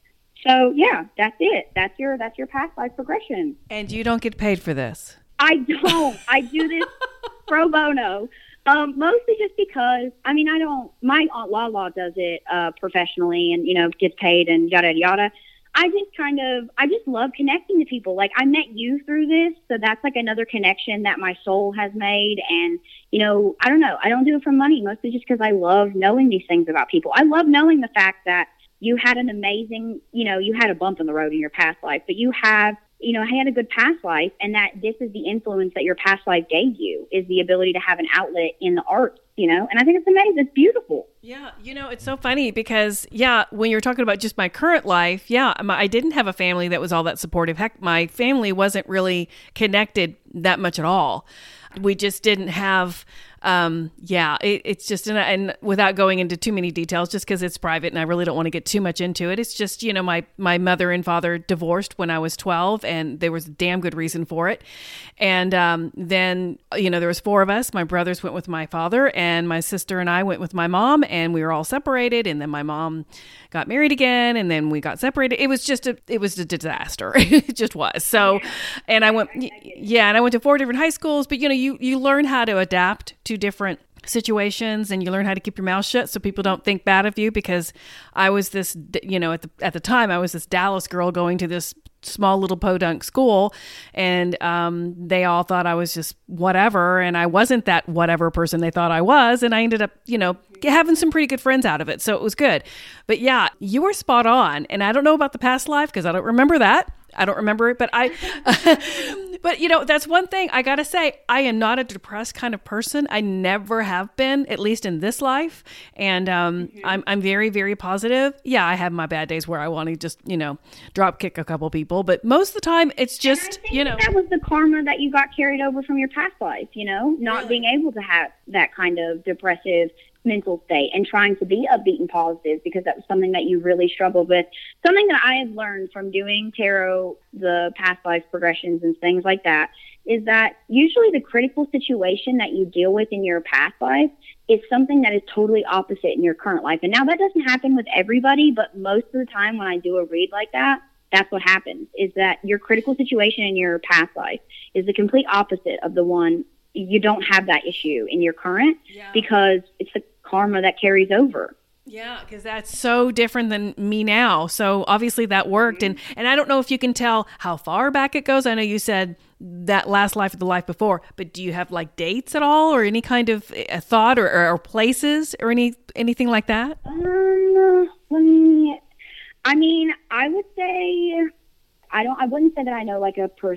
So yeah, that's it. That's your, that's your past life progression. And you don't get paid for this. I don't. I do this pro bono. Um, mostly just because I mean I don't. My aunt Lala does it uh, professionally and you know gets paid and yada yada. I just kind of I just love connecting to people. Like I met you through this, so that's like another connection that my soul has made. And you know I don't know. I don't do it for money mostly just because I love knowing these things about people. I love knowing the fact that you had an amazing, you know, you had a bump in the road in your past life, but you have you know, had a good past life and that this is the influence that your past life gave you is the ability to have an outlet in the arts you know, and I think it's amazing. It's beautiful. Yeah, you know, it's so funny because yeah, when you're talking about just my current life, yeah, I didn't have a family that was all that supportive. Heck, my family wasn't really connected that much at all. We just didn't have um, yeah, it, it's just, and, and without going into too many details, just because it's private and I really don't want to get too much into it. It's just, you know, my, my mother and father divorced when I was 12 and there was a damn good reason for it. And, um, then, you know, there was four of us. My brothers went with my father and my sister and I went with my mom and we were all separated. And then my mom got married again and then we got separated. It was just a, it was a disaster. it just was. So, and I went, yeah, and I went to four different high schools, but you know, you, you learn how to adapt to different situations and you learn how to keep your mouth shut so people don't think bad of you because I was this you know at the at the time I was this Dallas girl going to this small little podunk school and um, they all thought I was just whatever and I wasn't that whatever person they thought I was and I ended up you know having some pretty good friends out of it so it was good. But yeah you were spot on and I don't know about the past life because I don't remember that I don't remember it, but I, but you know, that's one thing I gotta say. I am not a depressed kind of person. I never have been, at least in this life. And um, mm-hmm. I'm, I'm very, very positive. Yeah, I have my bad days where I want to just, you know, drop kick a couple people, but most of the time it's just, you know, that was the karma that you got carried over from your past life. You know, not really? being able to have that kind of depressive mental state and trying to be upbeat and positive because that was something that you really struggled with. Something that I have learned from doing tarot, the past life progressions and things like that is that usually the critical situation that you deal with in your past life is something that is totally opposite in your current life. And now that doesn't happen with everybody, but most of the time when I do a read like that, that's what happens is that your critical situation in your past life is the complete opposite of the one you don't have that issue in your current yeah. because it's the karma that carries over. Yeah, because that's so different than me now. So obviously that worked, mm-hmm. and and I don't know if you can tell how far back it goes. I know you said that last life of the life before, but do you have like dates at all, or any kind of a eh, thought, or, or, or places, or any anything like that? Um, let me. I mean, I would say I don't. I wouldn't say that I know like a per,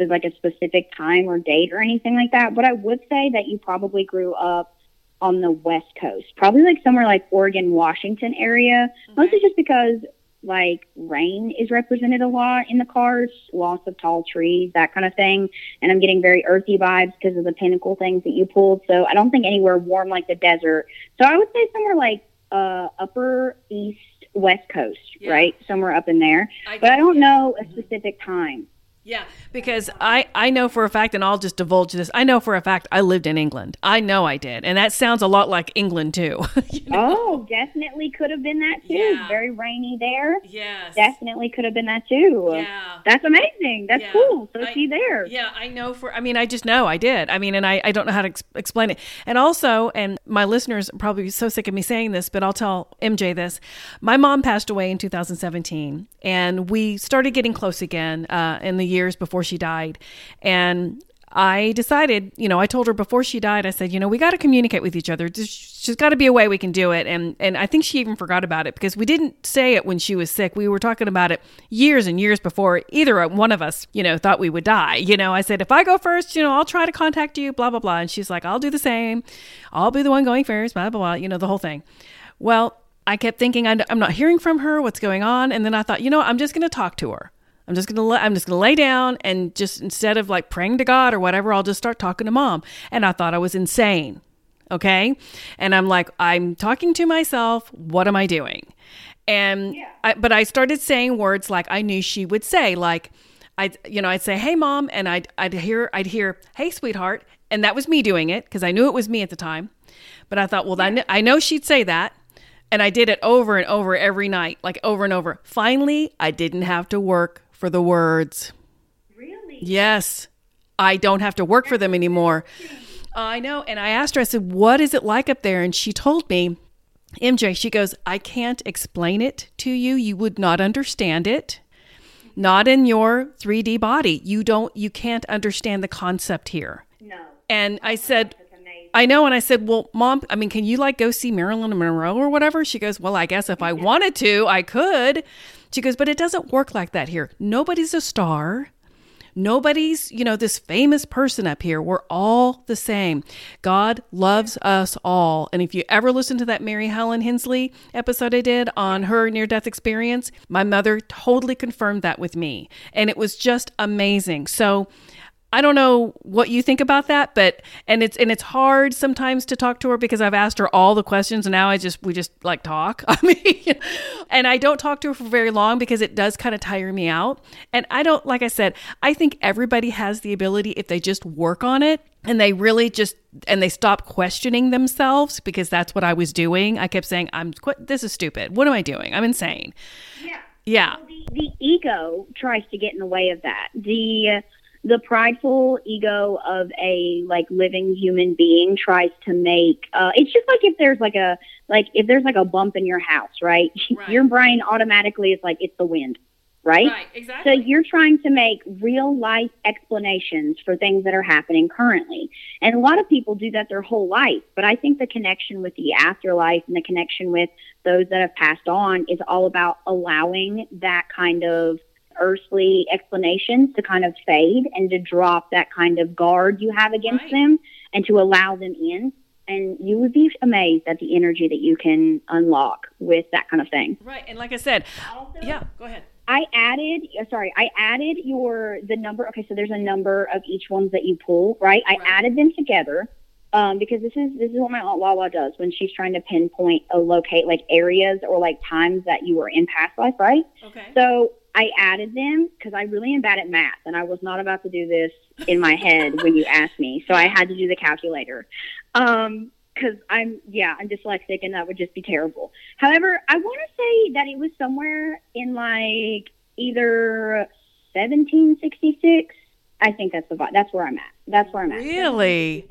like a specific time or date or anything like that. But I would say that you probably grew up on the West Coast, probably like somewhere like Oregon, Washington area, okay. mostly just because like rain is represented a lot in the cards, loss of tall trees, that kind of thing. And I'm getting very earthy vibes because of the pentacle things that you pulled. So I don't think anywhere warm like the desert. So I would say somewhere like uh, upper east west coast, yeah. right? Somewhere up in there. I but I don't know a mm-hmm. specific time. Yeah, because I, I know for a fact, and I'll just divulge this. I know for a fact I lived in England. I know I did, and that sounds a lot like England too. you know? Oh, definitely could have been that too. Yeah. Very rainy there. Yes, definitely could have been that too. Yeah, that's amazing. That's yeah. cool. So I, see there. Yeah, I know for. I mean, I just know I did. I mean, and I, I don't know how to ex- explain it. And also, and my listeners are probably so sick of me saying this, but I'll tell MJ this. My mom passed away in 2017, and we started getting close again uh, in the years before she died. And I decided, you know, I told her before she died, I said, you know, we got to communicate with each other. There's got to be a way we can do it. And and I think she even forgot about it because we didn't say it when she was sick. We were talking about it years and years before either one of us, you know, thought we would die. You know, I said, if I go first, you know, I'll try to contact you, blah, blah, blah. And she's like, I'll do the same. I'll be the one going first, blah, blah, blah, you know, the whole thing. Well, I kept thinking, I'm not hearing from her. What's going on? And then I thought, you know, I'm just going to talk to her. I'm just gonna I'm just gonna lay down and just instead of like praying to God or whatever, I'll just start talking to mom. And I thought I was insane. Okay. And I'm like, I'm talking to myself. What am I doing? And yeah. I, but I started saying words like I knew she would say, like I, you know, I'd say, "Hey, mom," and I'd I'd hear I'd hear, "Hey, sweetheart," and that was me doing it because I knew it was me at the time. But I thought, well, yeah. I know she'd say that. And I did it over and over every night, like over and over. Finally, I didn't have to work for the words. Really? Yes. I don't have to work for them anymore. I know. And I asked her, I said, What is it like up there? And she told me, MJ, she goes, I can't explain it to you. You would not understand it. Not in your 3D body. You don't, you can't understand the concept here. No. And I said, I know. And I said, Well, mom, I mean, can you like go see Marilyn Monroe or whatever? She goes, Well, I guess if I wanted to, I could. She goes, But it doesn't work like that here. Nobody's a star. Nobody's, you know, this famous person up here. We're all the same. God loves us all. And if you ever listen to that Mary Helen Hensley episode I did on her near death experience, my mother totally confirmed that with me. And it was just amazing. So, I don't know what you think about that, but and it's and it's hard sometimes to talk to her because I've asked her all the questions and now I just we just like talk. I mean, and I don't talk to her for very long because it does kind of tire me out. And I don't like I said, I think everybody has the ability if they just work on it and they really just and they stop questioning themselves because that's what I was doing. I kept saying, "I'm this is stupid. What am I doing? I'm insane." Yeah. Yeah. The, the ego tries to get in the way of that. The the prideful ego of a like living human being tries to make uh it's just like if there's like a like if there's like a bump in your house right, Right. your brain automatically is like it's the wind right, so exactly. So you're trying to make real life explanations for things that are happening currently and a lot of people do that their whole life but i think the connection with the afterlife and the connection with those that have passed on is all about allowing that kind of earthly explanations to kind of fade and to drop that kind of guard you have against Right. them and to allow them in. And you would be amazed at the energy that you can unlock with that kind of thing. right. And like I said, Also, yeah, go ahead. I added, uh, sorry, I added your, the number. Okay, so there's a number of each ones that you pull, right? I added them together. Um, because this is this is what my aunt Wawa does when she's trying to pinpoint a locate like areas or like times that you were in past life, right? Okay. So I added them because I really am bad at math, and I was not about to do this in my head when you asked me. So I had to do the calculator. Um, because I'm yeah I'm dyslexic and that would just be terrible. However, I want to say that it was somewhere in like either 1766. I think that's the that's where I'm at. That's where I'm at. Really?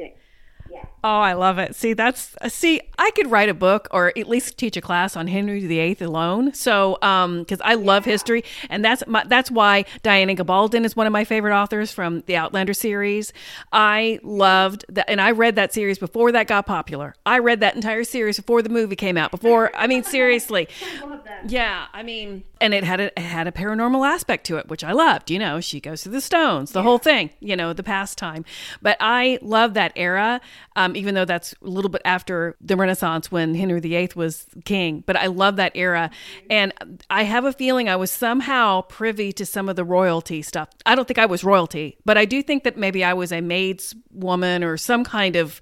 Yeah. Oh, I love it. See, that's uh, see, I could write a book or at least teach a class on Henry VIII alone. So, um, because I love history, and that's my, that's why Diana Gabaldon is one of my favorite authors from the Outlander series. I loved that, and I read that series before that got popular. I read that entire series before the movie came out. Before, I mean, seriously, yeah, I mean, and it had a it had a paranormal aspect to it, which I loved. You know, she goes to the stones, the whole thing. You know, the pastime. But I love that era, um, Um, even though that's a little bit after the Renaissance when Henry VIII was king. But I love that era, and I have a feeling I was somehow privy to some of the royalty stuff. I don't think I was royalty, but I do think that maybe I was a maid's woman or some kind of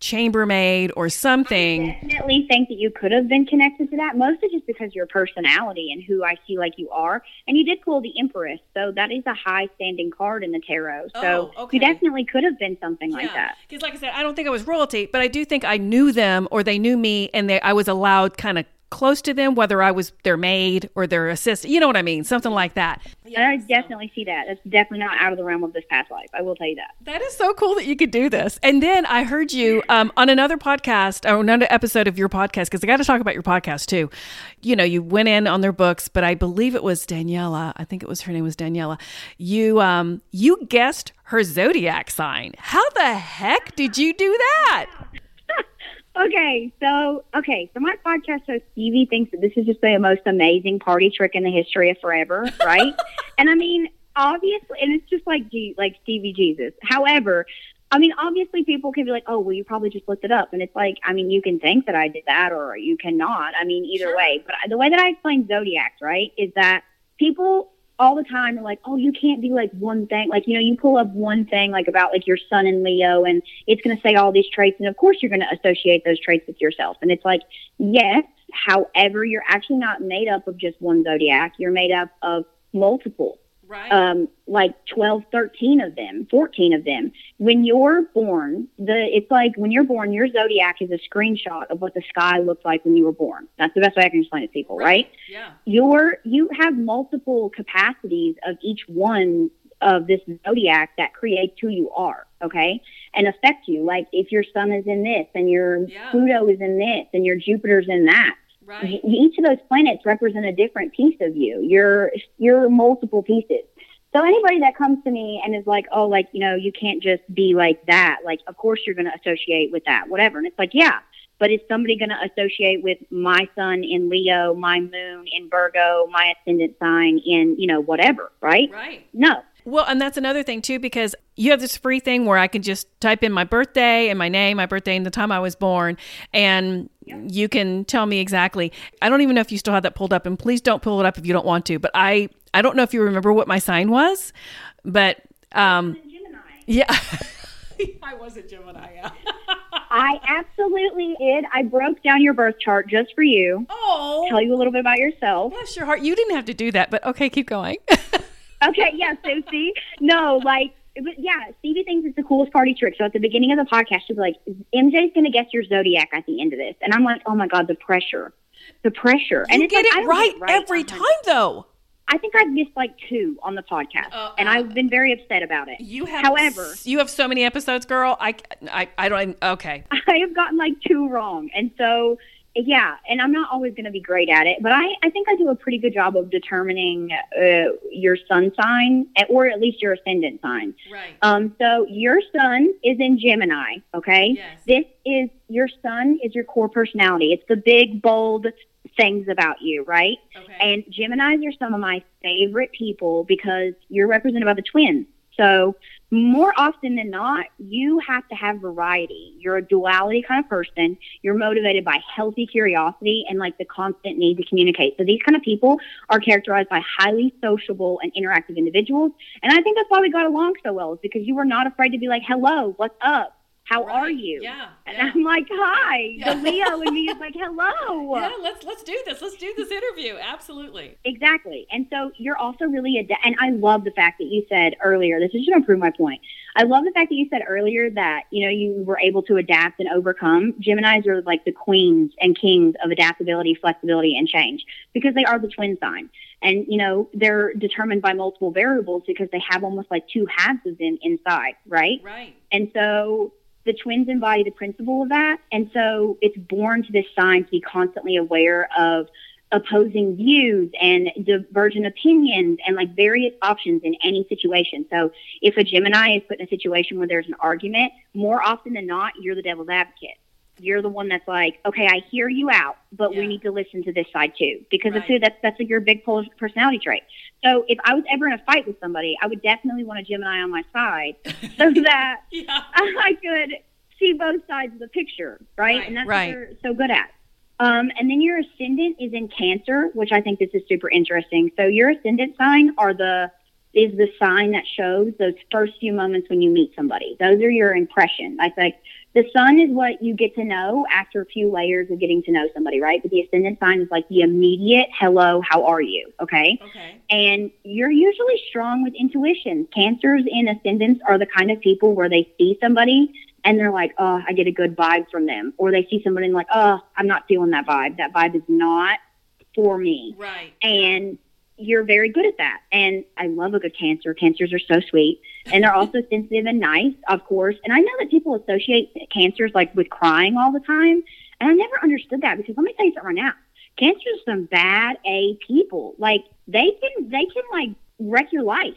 chambermaid or something. I definitely think that you could have been connected to that, mostly just because your personality and who I see like you are. And you did pull the Empress, so that is a high standing card in the tarot. So Oh, okay. you definitely could have been something like that. Because, like I said, I don't think I was royalty, but I do think I knew them or they knew me, and they I was allowed kind of close to them, whether I was their maid or their assistant. You know what I mean? Something like that. And I definitely see that. That's definitely not out of the realm of this past life. I will tell you that. That is so cool that you could do this. And then I heard you um, on another podcast or another episode of your podcast because I got to talk about your podcast too. You know, you went in on their books, but I believe it was Daniela. I think it was her name was Daniela. You um you guessed her zodiac sign. How the heck did you do that? Okay, so okay, so my podcast host Stevie thinks that this is just the most amazing party trick in the history of forever, right? and I mean, obviously, and it's just like G, like Stevie Jesus. However, I mean, obviously, people can be like, "Oh, well, you probably just looked it up," and it's like, I mean, you can think that I did that, or you cannot. I mean, either Sure. way. But the way that I explain zodiacs, right, is that people all the time are like, oh, you can't do like one thing. Like, you know, you pull up one thing like about like your sun and Leo and it's going to say all these traits. And of course, you're going to associate those traits with yourself. And it's like, yes, however, you're actually not made up of just one zodiac. You're made up of multiple Right. um, like 12, 13 of them, 14 of them. When you're born, the it's like when you're born, your zodiac is a screenshot of what the sky looked like when you were born. That's the best way I can explain it to people, right? Yeah. Your you have multiple capacities of each one of this zodiac that creates who you are, okay? And affect you. Like if your sun is in this and your Yeah. Pluto is in this and your Jupiter's in that Right. each of those planets represent a different piece of you. You're you're multiple pieces. So anybody that comes to me and is like, "Oh, like you know, you can't just be like that." Like, of course you're going to associate with that, whatever. And it's like, yeah, but is somebody going to associate with my sun in Leo, my moon in Virgo, my ascendant sign in you know whatever, right? Right. No. Well, and that's another thing too, because you have this free thing where I can just type in my birthday and my name, my birthday, and the time I was born, and you can tell me exactly. I don't even know if you still have that pulled up, and please don't pull it up if you don't want to. But I, I don't know if you remember what my sign was, but um, Gemini. yeah, I was a Gemini. Yeah. I absolutely did. I broke down your birth chart just for you. Oh, Tell you a little bit about yourself. bless your heart. You didn't have to do that, but okay, keep going. Okay, yeah, so see, no, like, but yeah, Stevie thinks it's the coolest party trick. So at the beginning of the podcast, she'll like, MJ's going to guess your zodiac at the end of this. And I'm like, oh my God, the pressure. The pressure. and you it's get like, I it don't right, get every 100%. time, though. I think I've missed like two on the podcast, Uh, and uh, I've been very upset about it. You have, However- you have so many episodes, girl. I, I, I don't. Okay. I have gotten like two wrong. And so, yeah, and I'm not always going to be great at it, but I, I think I do a pretty good job of determining uh, your sun sign, or at least your ascendant sign. Right. Um, so your sun is in Gemini, okay? Yes. This is your sun is your core personality. It's the big, bold things about you, right? Okay. And Geminis are some of my favorite people because you're represented by the twins. So more often than not, you have to have variety. You're a duality kind of person. You're motivated by healthy curiosity and like the constant need to communicate. So these kind of people are characterized by highly sociable and interactive individuals. And I think that's why we got along so well is because you were not afraid to be like, hello, what's up? How are you? Yeah. And yeah. I'm like, hi. Yeah. The Leo in me is like, hello. Yeah, let's let's do this. Let's do this interview. Absolutely. Exactly. And so you're also really, ad- and I love the fact that you said earlier, this is going to prove my point. I love the fact that you said earlier that, you know, you were able to adapt and overcome. Geminis are like the queens and kings of adaptability, flexibility, and change because they are the twin sign. And, you know, they're determined by multiple variables because they have almost like two halves of them inside, right? Right. And so the twins embody the principle of that. And so it's born to this sign to be constantly aware of opposing views and divergent opinions and like various options in any situation. So if a Gemini is put in a situation where there's an argument, more often than not, you're the devil's advocate. You're the one that's like, okay, I hear you out, but Yeah. we need to listen to this side too, because Right. of who that's that's like your big pol- personality trait. So if I was ever in a fight with somebody, I would definitely want a Gemini on my side, so that Yeah. I could see both sides of the picture, right? Right, and that's right. what you're so good at. Um, and then your ascendant is in Cancer, which I think this is super interesting. So your ascendant sign are the is the sign that shows those first few moments when you meet somebody. Those are your impression. I think the sun is what you get to know after a few layers of getting to know somebody, right? But the ascendant sign is like the immediate hello, how are you? Okay Okay. and you're usually strong with intuition. Cancers in ascendants are the kind of people where they see somebody and they're like, oh, I get a good vibe from them. Or they see somebody and like, oh, I'm not feeling that vibe. That vibe is not for me. Right. And you're very good at that. And I love a good cancer. Cancers are so sweet. And they're also sensitive and nice, of course. And I know that people associate cancers like with crying all the time. And I never understood that because let me tell you something right now. Cancers are some bad A people. Like they can they can like wreck your life.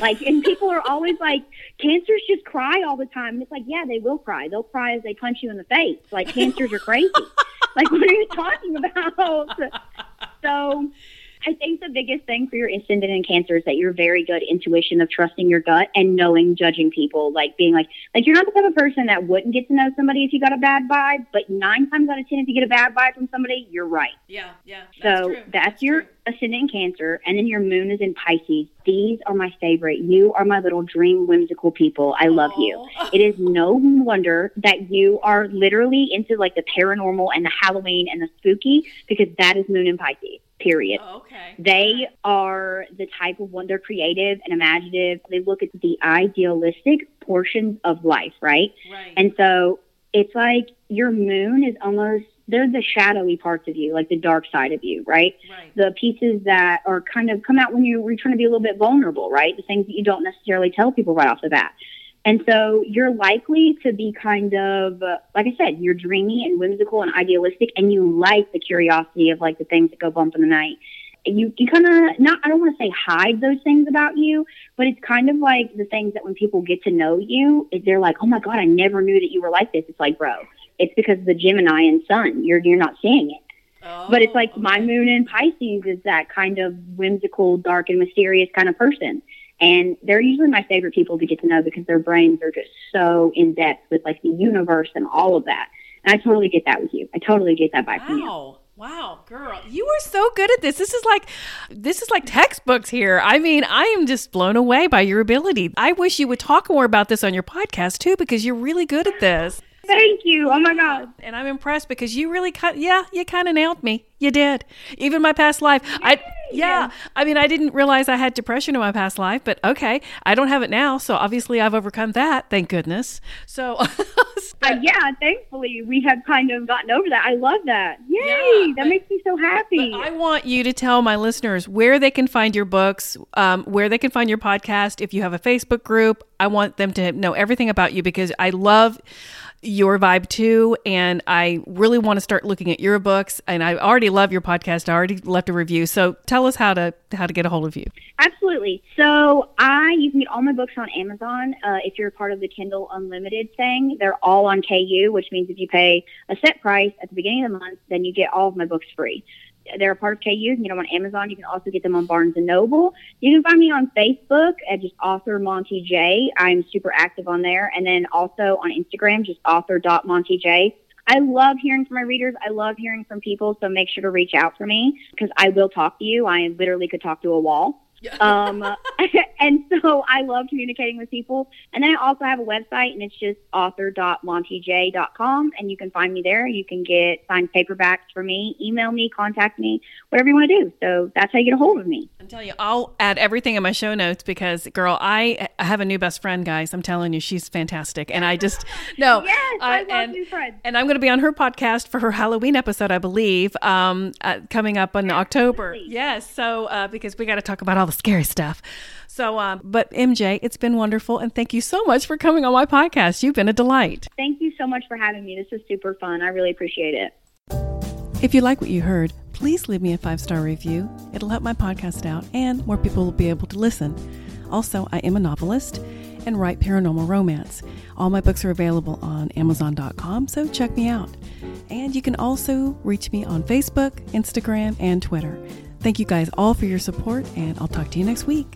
Like and people are always like, cancers just cry all the time. And it's like, yeah, they will cry. They'll cry as they punch you in the face. Like cancers are crazy. like what are you talking about? So I think the biggest thing for your ascendant in cancer is that you're very good intuition of trusting your gut and knowing judging people, like being like like you're not the type of person that wouldn't get to know somebody if you got a bad vibe, but nine times out of ten if you get a bad vibe from somebody, you're right. Yeah. Yeah. That's So true. that's your true. ascendant in Cancer, and then your moon is in Pisces. These are my favorite. You are my little dream whimsical people. I love you. It is no wonder that you are literally into like the paranormal and the Halloween and the spooky because that is moon in Pisces. Period. Oh, okay. They are the type of one, they're creative and imaginative. They look at the idealistic portions of life, right? Right. And so it's like your moon is almost, they're the shadowy parts of you, like the dark side of you, right? right. The pieces that are kind of come out when you, you're trying to be a little bit vulnerable, right? The things that you don't necessarily tell people right off the bat. And so you're likely to be kind of, uh, like I said, you're dreamy and whimsical and idealistic, and you like the curiosity of like the things that go bump in the night. You, you kind of not, I don't want to say hide those things about you, but it's kind of like the things that when people get to know you, is they're like, oh my God, I never knew that you were like this. It's like, bro, it's because of the Gemini and Sun. You're, you're not seeing it. Oh, But it's like my moon in Pisces is that kind of whimsical, dark, and mysterious kind of person. And they're usually my favorite people to get to know because their brains are just so in depth with like the universe and all of that. And I totally get that with you. I totally get that vibe wow. from you. Wow, girl, you are so good at this. This is like this is like textbooks here. I mean, I am just blown away by your ability. I wish you would talk more about this on your podcast too because you're really good at this. Thank you. Oh my God. And I'm impressed because you really cut, yeah, you kind of nailed me. You did. Even my past life. I, yeah. I mean, I didn't realize I had depression in my past life, but okay. I don't have it now. So obviously I've overcome that. Thank goodness. So, uh, yeah, thankfully we have kind of gotten over that. I love that. Yay. Yeah, that but, makes me so happy. I want you to tell my listeners where they can find your books, um, where they can find your podcast. If you have a Facebook group, I want them to know everything about you because I love your vibe too. And I really want to start looking at your books. And I already love your podcast. I already left a review. So tell us how to how to get a hold of you. Absolutely. So I you can get all my books on Amazon. Uh, if you're part of the Kindle Unlimited thing, they're all on KU, which means if you pay a set price at the beginning of the month, then you get all of my books free they're a part of KU. You can get them on Amazon. You can also get them on Barnes and Noble. You can find me on Facebook at just author Monty J. I'm super active on there. And then also on Instagram, just author.monty J. I love hearing from my readers. I love hearing from people. So make sure to reach out for me because I will talk to you. I literally could talk to a wall um, and so I love communicating with people. And then I also have a website, and it's just author.montyj.com, and you can find me there. You can get signed paperbacks for me, email me, contact me, whatever you want to do. So that's how you get a hold of me. I'm telling you, I'll add everything in my show notes because, girl, I have a new best friend, guys. I'm telling you, she's fantastic, and I just no, yes, I, I love and, new friends. And I'm going to be on her podcast for her Halloween episode, I believe, um, uh, coming up in October. Yes, so uh, because we got to talk about all the scary stuff. So, um, but MJ, it's been wonderful. And thank you so much for coming on my podcast. You've been a delight. Thank you so much for having me. This was super fun. I really appreciate it. If you like what you heard, please leave me a five star review. It'll help my podcast out and more people will be able to listen. Also, I am a novelist and write paranormal romance. All my books are available on Amazon.com, so check me out. And you can also reach me on Facebook, Instagram, and Twitter. Thank you guys all for your support, and I'll talk to you next week.